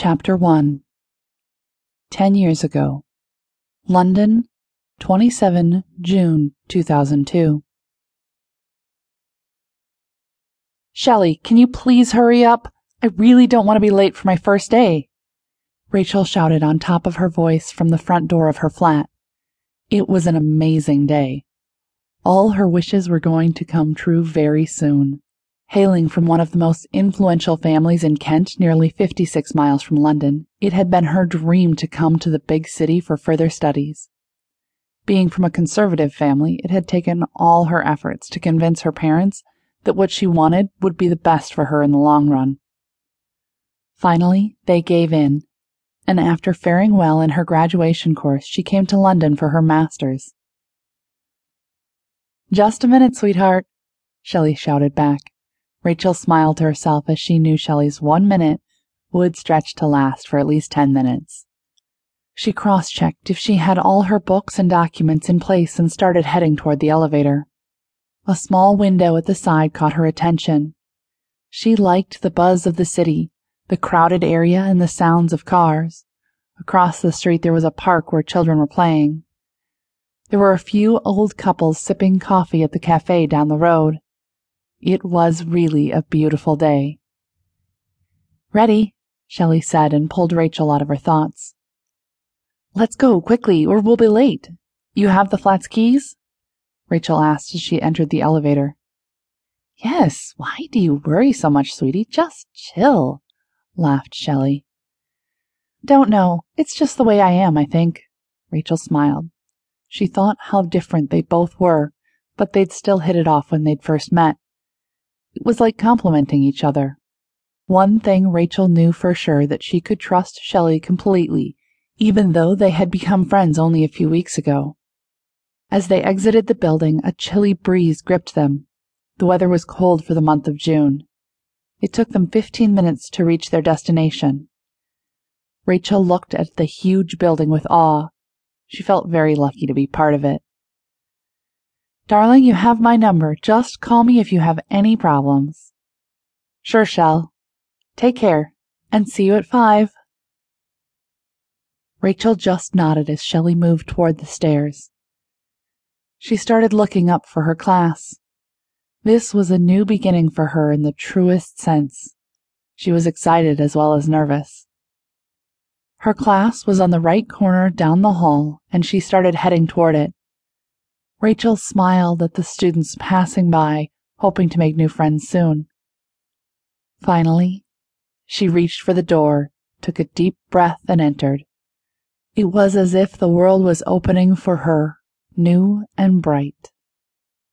Chapter 1 Ten years ago. London, 27 June 2002. Shelley, can you please hurry up? I really don't want to be late for my first day. Rachel shouted on top of her voice from the front door of her flat. It was an amazing day. All her wishes were going to come true very soon. Hailing from one of the most influential families in Kent, nearly 56 miles from London, it had been her dream to come to the big city for further studies. Being from a conservative family, it had taken all her efforts to convince her parents that what she wanted would be the best for her in the long run. Finally, they gave in, and after faring well in her graduation course, she came to London for her master's. Just a minute, sweetheart, Shelley shouted back. Rachel smiled to herself as she knew Shelley's one minute would stretch to last for at least ten minutes. She cross checked if she had all her books and documents in place and started heading toward the elevator. A small window at the side caught her attention. She liked the buzz of the city, the crowded area, and the sounds of cars. Across the street there was a park where children were playing. There were a few old couples sipping coffee at the cafe down the road. It was really a beautiful day. Ready, Shelley said and pulled Rachel out of her thoughts. Let's go quickly, or we'll be late. You have the flat's keys? Rachel asked as she entered the elevator. Yes, why do you worry so much, sweetie? Just chill, laughed Shelley. Don't know. It's just the way I am, I think. Rachel smiled. She thought how different they both were, but they'd still hit it off when they'd first met. It was like complimenting each other. One thing Rachel knew for sure that she could trust Shelley completely, even though they had become friends only a few weeks ago. As they exited the building, a chilly breeze gripped them. The weather was cold for the month of June. It took them 15 minutes to reach their destination. Rachel looked at the huge building with awe. She felt very lucky to be part of it. Darling, you have my number. Just call me if you have any problems. Sure, Shell. Take care, and see you at five. Rachel just nodded as Shelley moved toward the stairs. She started looking up for her class. This was a new beginning for her in the truest sense. She was excited as well as nervous. Her class was on the right corner down the hall, and she started heading toward it. Rachel smiled at the students passing by, hoping to make new friends soon. Finally, she reached for the door, took a deep breath, and entered. It was as if the world was opening for her, new and bright.